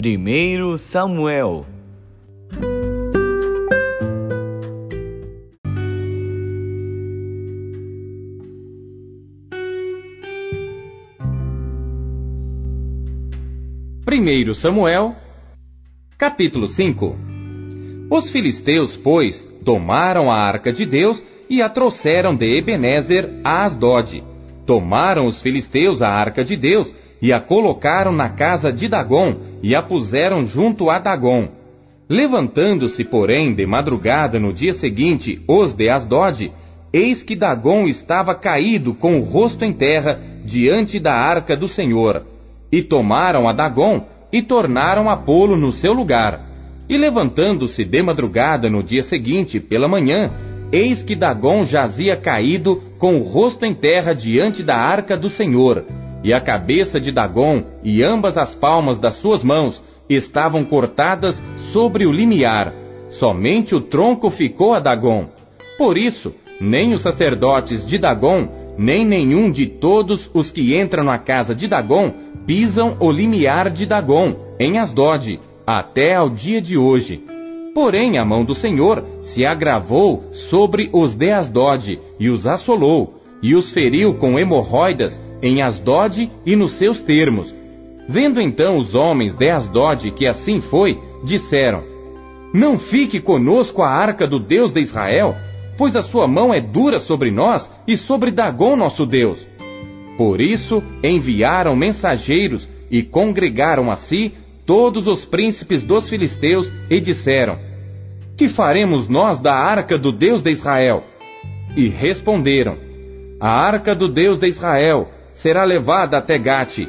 1 Samuel Primeiro Samuel, capítulo 5 Os filisteus, pois, tomaram a arca de Deus e a trouxeram de Ebenezer a Asdod. Tomaram os filisteus a arca de Deus e a colocaram na casa de Dagom e a puseram junto a Dagom. Levantando-se, porém, de madrugada no dia seguinte, os de Asdod, eis que Dagom estava caído com o rosto em terra diante da arca do Senhor. E tomaram a Dagom e tornaram a pô-lo no seu lugar. E levantando-se de madrugada no dia seguinte, pela manhã, eis que Dagom jazia caído com o rosto em terra diante da arca do Senhor e a cabeça de Dagom e ambas as palmas das suas mãos estavam cortadas sobre o limiar. Somente o tronco ficou a Dagom. Por isso, nem os sacerdotes de Dagom, nem nenhum de todos os que entram na casa de Dagom pisam o limiar de Dagom, em Asdod, até ao dia de hoje. Porém, a mão do Senhor se agravou sobre os de Asdod e os assolou, e os feriu com hemorroidas em Asdod e nos seus termos. Vendo então os homens de Asdod que assim foi, disseram: Não fique conosco a arca do Deus de Israel, pois a sua mão é dura sobre nós e sobre Dagom nosso Deus. Por isso enviaram mensageiros e congregaram a si todos os príncipes dos filisteus e disseram: Que faremos nós da arca do Deus de Israel? E responderam: A arca do Deus de Israel será levada até Gate.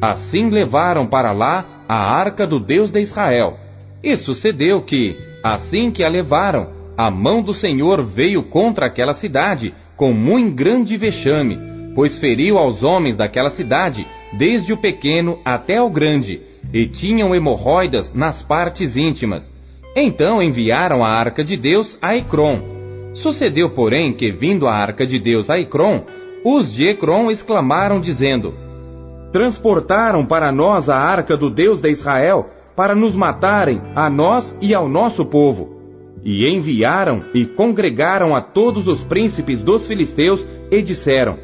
Assim levaram para lá a arca do Deus de Israel. E sucedeu que, assim que a levaram, a mão do Senhor veio contra aquela cidade com muito grande vexame, pois feriu aos homens daquela cidade, desde o pequeno até o grande, e tinham hemorroidas nas partes íntimas. Então enviaram a arca de Deus a Ecrom. Sucedeu, porém, que vindo a arca de Deus a Ecrom, os de Ecrom exclamaram, dizendo: Transportaram para nós a arca do Deus de Israel, para nos matarem, a nós e ao nosso povo. E enviaram e congregaram a todos os príncipes dos filisteus e disseram: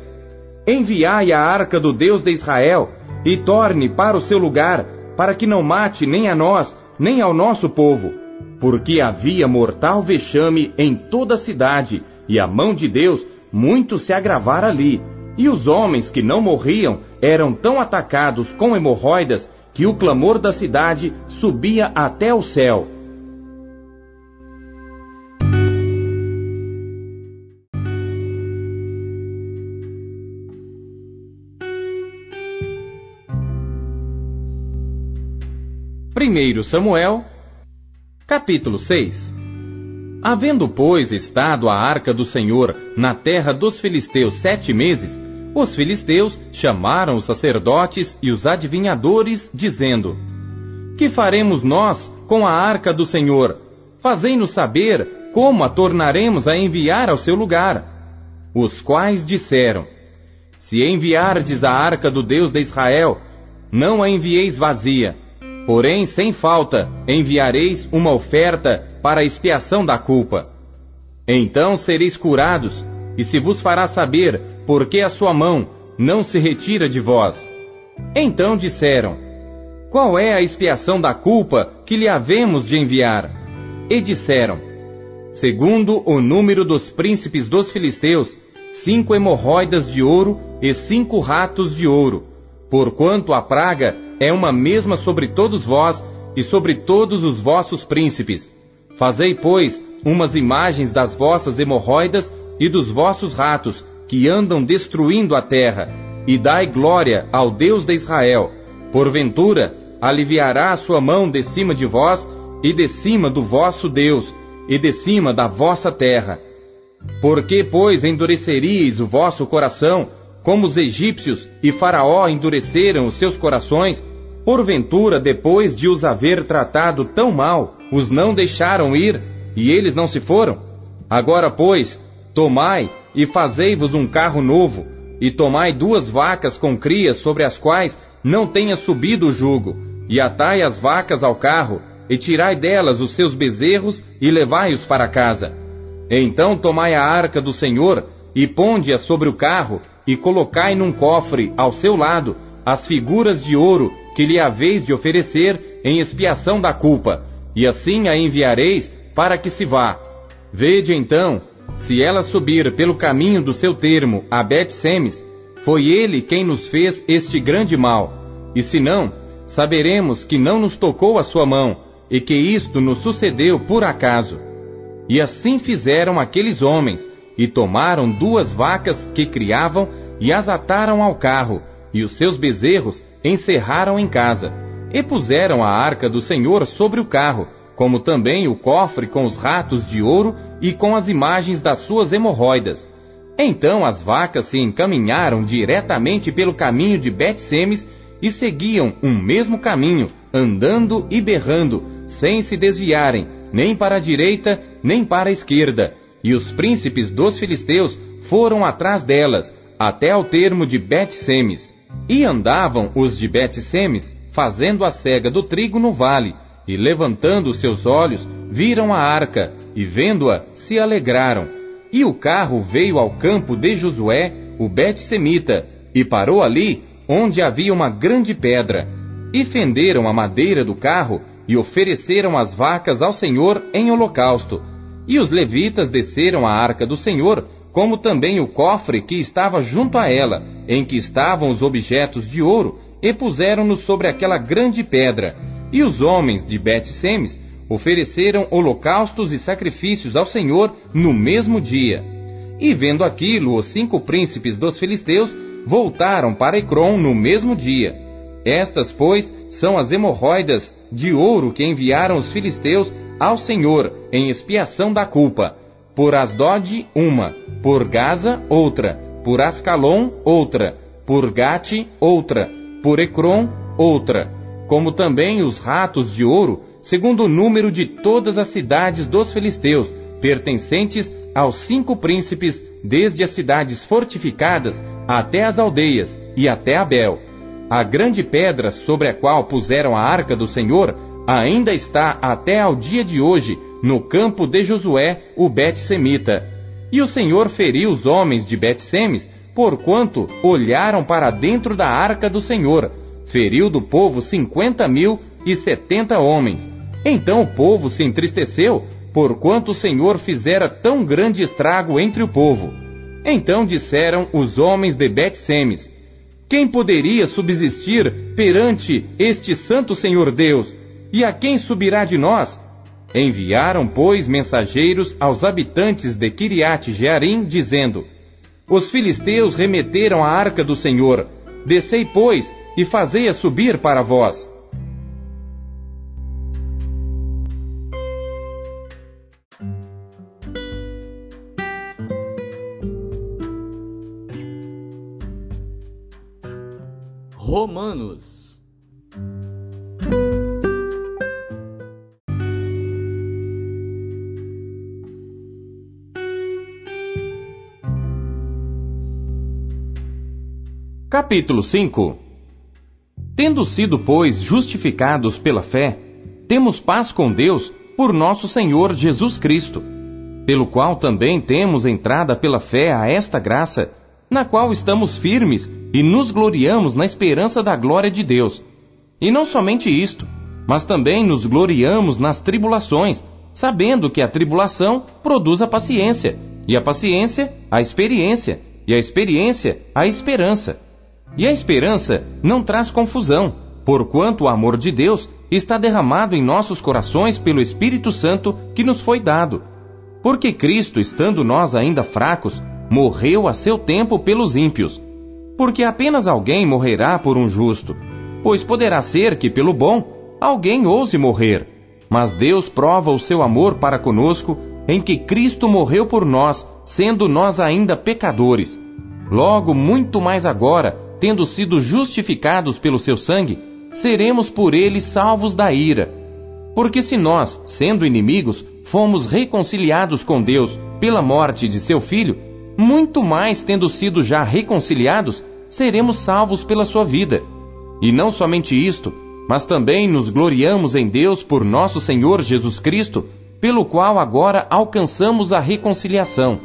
Enviai a arca do Deus de Israel, e torne para o seu lugar, para que não mate nem a nós, nem ao nosso povo. Porque havia mortal vexame em toda a cidade, e a mão de Deus muito se agravara ali, e os homens que não morriam eram tão atacados com hemorroidas que o clamor da cidade subia até o céu. Primeiro Samuel, capítulo 6 Havendo, pois, estado a arca do Senhor na terra dos filisteus sete meses, os filisteus chamaram os sacerdotes e os adivinhadores, dizendo: Que faremos nós com a arca do Senhor? Fazei-nos saber como a tornaremos a enviar ao seu lugar. Os quais disseram: Se enviardes a arca do Deus de Israel, não a envieis vazia, porém sem falta enviareis uma oferta para a expiação da culpa. Então sereis curados, e se vos fará saber por que a sua mão não se retira de vós. Então disseram: Qual é a expiação da culpa que lhe havemos de enviar? E disseram: Segundo o número dos príncipes dos filisteus, cinco hemorroidas de ouro e cinco ratos de ouro, porquanto a praga é uma mesma sobre todos vós e sobre todos os vossos príncipes. Fazei, pois, umas imagens das vossas hemorroidas e dos vossos ratos, que andam destruindo a terra, e dai glória ao Deus de Israel. Porventura, aliviará a sua mão de cima de vós, e de cima do vosso Deus, e de cima da vossa terra. Por que, pois, endureceríeis o vosso coração, como os egípcios e Faraó endureceram os seus corações, Porventura, depois de os haver tratado tão mal, os não deixaram ir, e eles não se foram? Agora, pois, tomai e fazei-vos um carro novo, e tomai duas vacas com crias sobre as quais não tenha subido o jugo, E atai as vacas ao carro, e tirai delas os seus bezerros, e levai-os para casa. Então tomai a arca do Senhor, e ponde-a sobre o carro, e colocai num cofre, ao seu lado, as figuras de ouro que lhe haveis de oferecer em expiação da culpa, e assim a enviareis para que se vá. Vede então, se ela subir pelo caminho do seu termo a Bet-Semes, foi ele quem nos fez este grande mal. E se não, saberemos que não nos tocou a sua mão, e que isto nos sucedeu por acaso. E assim fizeram aqueles homens, e tomaram duas vacas que criavam, e as ataram ao carro, e os seus bezerros encerraram em casa, e puseram a arca do Senhor sobre o carro, como também o cofre com os ratos de ouro e com as imagens das suas hemorroidas. Então as vacas se encaminharam diretamente pelo caminho de Bet-Semes e seguiam um mesmo caminho, andando e berrando, sem se desviarem, nem para a direita, nem para a esquerda. E os príncipes dos filisteus foram atrás delas, até ao termo de Bet-Semes. E andavam os de Bet-Semes, fazendo a cega do trigo no vale, e levantando seus olhos, viram a arca, e vendo-a, se alegraram. E o carro veio ao campo de Josué, o Bet-Semita, e parou ali, onde havia uma grande pedra. E fenderam a madeira do carro, e ofereceram as vacas ao Senhor em holocausto. E os levitas desceram a arca do Senhor, como também o cofre que estava junto a ela, em que estavam os objetos de ouro, e puseram-nos sobre aquela grande pedra e os homens de Bet-Semes ofereceram holocaustos e sacrifícios ao Senhor no mesmo dia. E vendo aquilo, os cinco príncipes dos filisteus voltaram para Ecrom no mesmo dia. Estas, pois, são as hemorroidas de ouro que enviaram os filisteus ao Senhor em expiação da culpa. Por Asdod, uma. Por Gaza, outra. Por Ascalon, outra. Por Gate, outra. Por Ecrom, outra como também os ratos de ouro, segundo o número de todas as cidades dos filisteus, pertencentes aos cinco príncipes, desde as cidades fortificadas até as aldeias e até Abel. A grande pedra sobre a qual puseram a arca do Senhor ainda está até ao dia de hoje no campo de Josué, o Bet-Semita. E o Senhor feriu os homens de Bet-Semes, porquanto olharam para dentro da arca do Senhor, feriu do povo cinquenta mil e setenta homens. Então o povo se entristeceu, porquanto o Senhor fizera tão grande estrago entre o povo. Então disseram os homens de Bet-Semes: Quem poderia subsistir perante este santo Senhor Deus? E a quem subirá de nós? Enviaram, pois, mensageiros aos habitantes de Kiriat Jearim, dizendo: Os filisteus remeteram a arca do Senhor. Descei, pois, e fazei-a subir para vós. Romanos Capítulo 5 Tendo sido, pois, justificados pela fé, temos paz com Deus por nosso Senhor Jesus Cristo, pelo qual também temos entrada pela fé a esta graça, na qual estamos firmes e nos gloriamos na esperança da glória de Deus. E não somente isto, mas também nos gloriamos nas tribulações, sabendo que a tribulação produz a paciência, e a paciência, a experiência, e a experiência, a esperança. E a esperança não traz confusão, porquanto o amor de Deus está derramado em nossos corações pelo Espírito Santo que nos foi dado. Porque Cristo, estando nós ainda fracos, morreu a seu tempo pelos ímpios. Porque apenas alguém morrerá por um justo, pois poderá ser que pelo bom alguém ouse morrer. Mas Deus prova o seu amor para conosco em que Cristo morreu por nós, sendo nós ainda pecadores. Logo, muito mais agora, tendo sido justificados pelo seu sangue, seremos por ele salvos da ira. Porque se nós, sendo inimigos, fomos reconciliados com Deus pela morte de seu filho, muito mais tendo sido já reconciliados, seremos salvos pela sua vida. E não somente isto, mas também nos gloriamos em Deus por nosso Senhor Jesus Cristo, pelo qual agora alcançamos a reconciliação.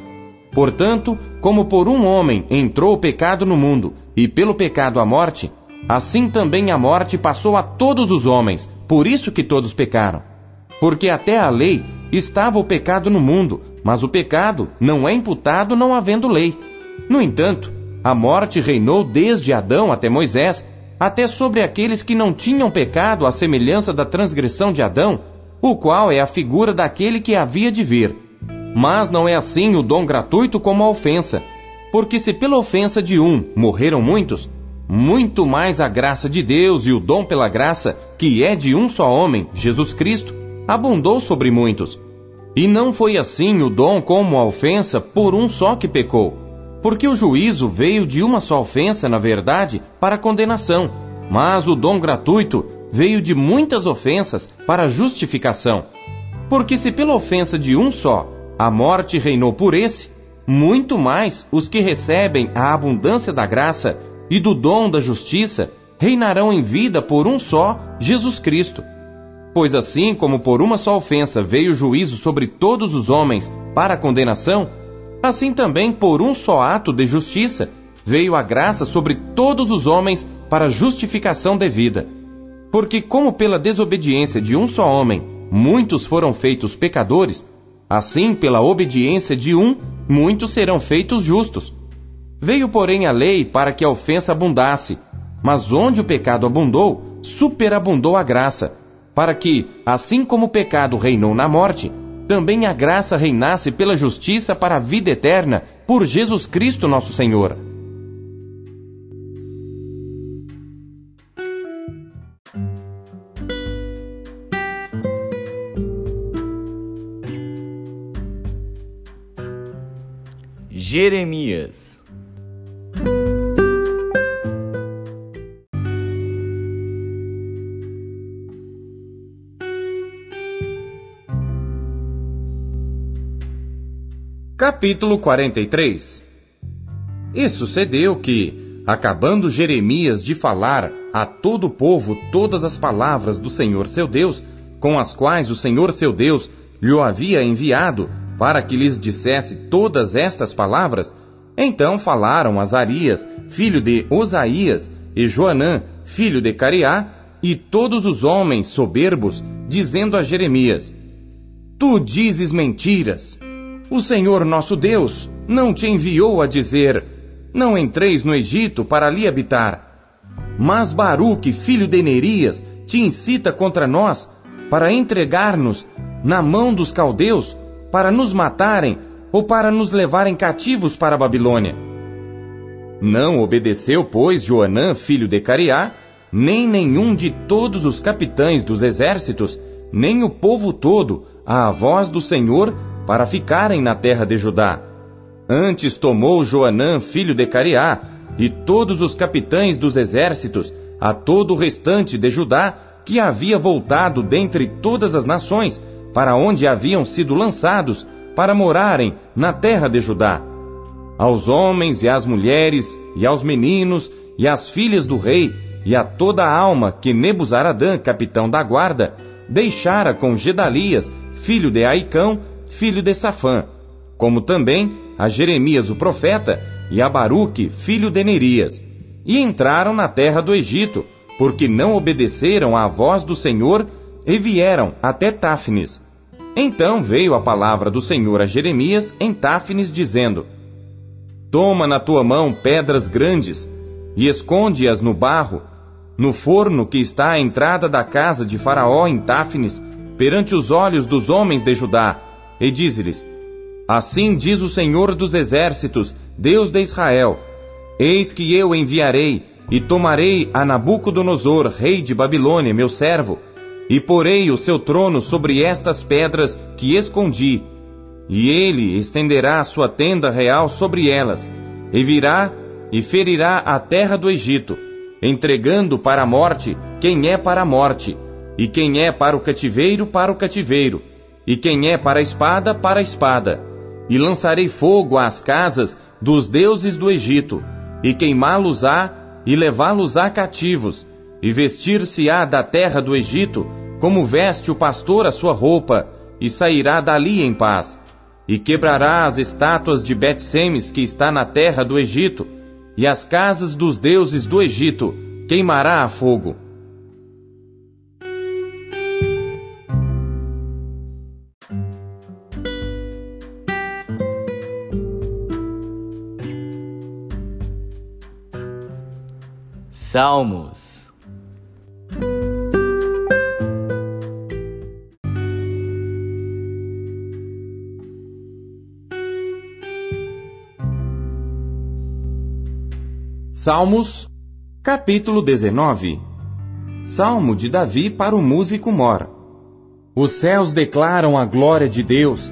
Portanto, como por um homem entrou o pecado no mundo, e pelo pecado a morte, assim também a morte passou a todos os homens, por isso que todos pecaram. Porque até a lei estava o pecado no mundo, mas o pecado não é imputado não havendo lei. No entanto, a morte reinou desde Adão até Moisés, até sobre aqueles que não tinham pecado à semelhança da transgressão de Adão, o qual é a figura daquele que havia de vir. Mas não é assim o dom gratuito como a ofensa. Porque se pela ofensa de um morreram muitos, muito mais a graça de Deus e o dom pela graça, que é de um só homem, Jesus Cristo, abundou sobre muitos. E não foi assim o dom como a ofensa por um só que pecou. Porque o juízo veio de uma só ofensa, na verdade, para condenação, mas o dom gratuito veio de muitas ofensas para justificação. Porque se pela ofensa de um só a morte reinou por esse, muito mais os que recebem a abundância da graça e do dom da justiça reinarão em vida por um só, Jesus Cristo. Pois assim como por uma só ofensa veio o juízo sobre todos os homens para condenação, Assim também, por um só ato de justiça, veio a graça sobre todos os homens para justificação devida. Porque, como pela desobediência de um só homem muitos foram feitos pecadores, assim pela obediência de um muitos serão feitos justos. Veio, porém, a lei para que a ofensa abundasse, mas onde o pecado abundou, superabundou a graça, para que, assim como o pecado reinou na morte, também a graça reinasse pela justiça para a vida eterna, por Jesus Cristo nosso Senhor. Jeremias. Capítulo 43 E sucedeu que, acabando Jeremias de falar a todo o povo todas as palavras do Senhor seu Deus, com as quais o Senhor seu Deus lhe havia enviado, para que lhes dissesse todas estas palavras, então falaram Azarias, filho de Osaías, e Joanã, filho de Cariá, e todos os homens soberbos, dizendo a Jeremias: Tu dizes mentiras. O Senhor nosso Deus não te enviou a dizer: Não entreis no Egito para ali habitar. Mas Baruque, filho de Nerias, te incita contra nós para entregar-nos na mão dos caldeus, para nos matarem ou para nos levarem cativos para a Babilônia. Não obedeceu, pois, Joanã, filho de Cariá, nem nenhum de todos os capitães dos exércitos, nem o povo todo, à voz do Senhor para ficarem na terra de Judá. Antes tomou Joanã, filho de Cariá, e todos os capitães dos exércitos, a todo o restante de Judá, que havia voltado dentre todas as nações, para onde haviam sido lançados, para morarem na terra de Judá. Aos homens e às mulheres, e aos meninos, e às filhas do rei, e a toda a alma que Nebuzaradã, capitão da guarda, deixara com Gedalias, filho de Aicão, filho de Safã, como também a Jeremias o profeta e a Baruque, filho de Nerias, e entraram na terra do Egito, porque não obedeceram à voz do Senhor e vieram até Táfnis. Então veio a palavra do Senhor a Jeremias em Táfnis, dizendo: Toma na tua mão pedras grandes e esconde-as no barro, no forno que está à entrada da casa de Faraó em Táfnis, perante os olhos dos homens de Judá e dize-lhes: Assim diz o Senhor dos Exércitos, Deus de Israel: Eis que eu enviarei e tomarei a Nabucodonosor, rei de Babilônia, meu servo, e porei o seu trono sobre estas pedras que escondi, e ele estenderá a sua tenda real sobre elas, e virá e ferirá a terra do Egito, entregando para a morte quem é para a morte, e quem é para o cativeiro para o cativeiro, e quem é para a espada, para a espada. E lançarei fogo às casas dos deuses do Egito, e queimá-los-á, e levá-los-á cativos, e vestir-se-á da terra do Egito, como veste o pastor a sua roupa, e sairá dali em paz. E quebrará as estátuas de Bet-Semes que está na terra do Egito, e as casas dos deuses do Egito queimará a fogo. Salmos. Salmos, capítulo 19. Salmo de Davi para o músico Mor. Os céus declaram a glória de Deus,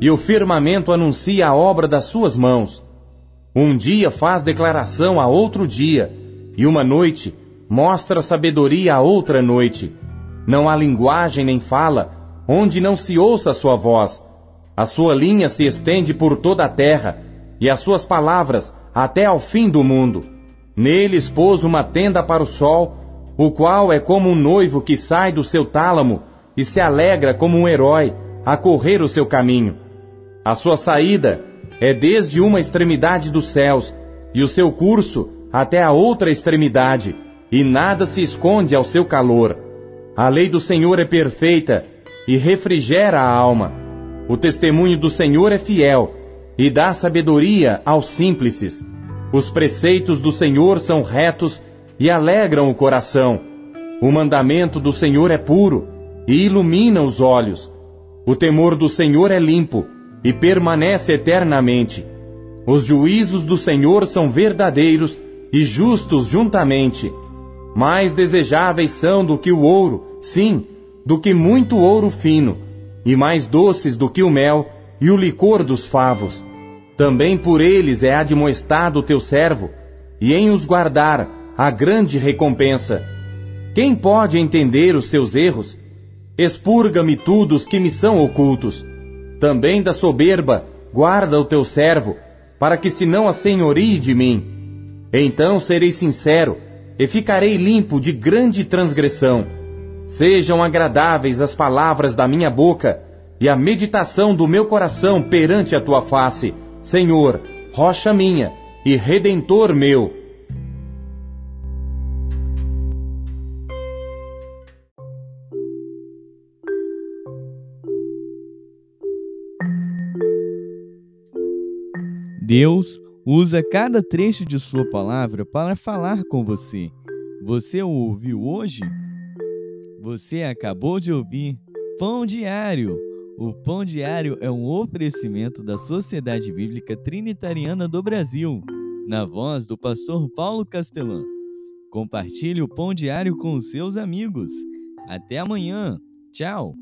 e o firmamento anuncia a obra das suas mãos. Um dia faz declaração a outro dia, e uma noite mostra sabedoria a outra noite. Não há linguagem nem fala, onde não se ouça a sua voz. A sua linha se estende por toda a terra, e as suas palavras até ao fim do mundo. Nele expôs uma tenda para o sol, o qual é como um noivo que sai do seu tálamo e se alegra como um herói a correr o seu caminho. A sua saída é desde uma extremidade dos céus, e o seu curso até a outra extremidade, e nada se esconde ao seu calor. A lei do Senhor é perfeita e refrigera a alma. O testemunho do Senhor é fiel e dá sabedoria aos simples. Os preceitos do Senhor são retos e alegram o coração. O mandamento do Senhor é puro e ilumina os olhos. O temor do Senhor é limpo e permanece eternamente. Os juízos do Senhor são verdadeiros e justos juntamente. Mais desejáveis são do que o ouro, sim, do que muito ouro fino, e mais doces do que o mel e o licor dos favos. Também por eles é admoestado o teu servo, e em os guardar a grande recompensa. Quem pode entender os seus erros? Expurga-me tudo os que me são ocultos. Também da soberba guarda o teu servo, para que se não assenhorie de mim. Então serei sincero e ficarei limpo de grande transgressão. Sejam agradáveis as palavras da minha boca e a meditação do meu coração perante a tua face, Senhor, rocha minha e redentor meu. Deus usa cada trecho de sua palavra para falar com você. Você o ouviu hoje? Você acabou de ouvir Pão Diário. O Pão Diário é um oferecimento da Sociedade Bíblica Trinitariana do Brasil, na voz do pastor Paulo Castelã. Compartilhe o Pão Diário com os seus amigos. Até amanhã. Tchau.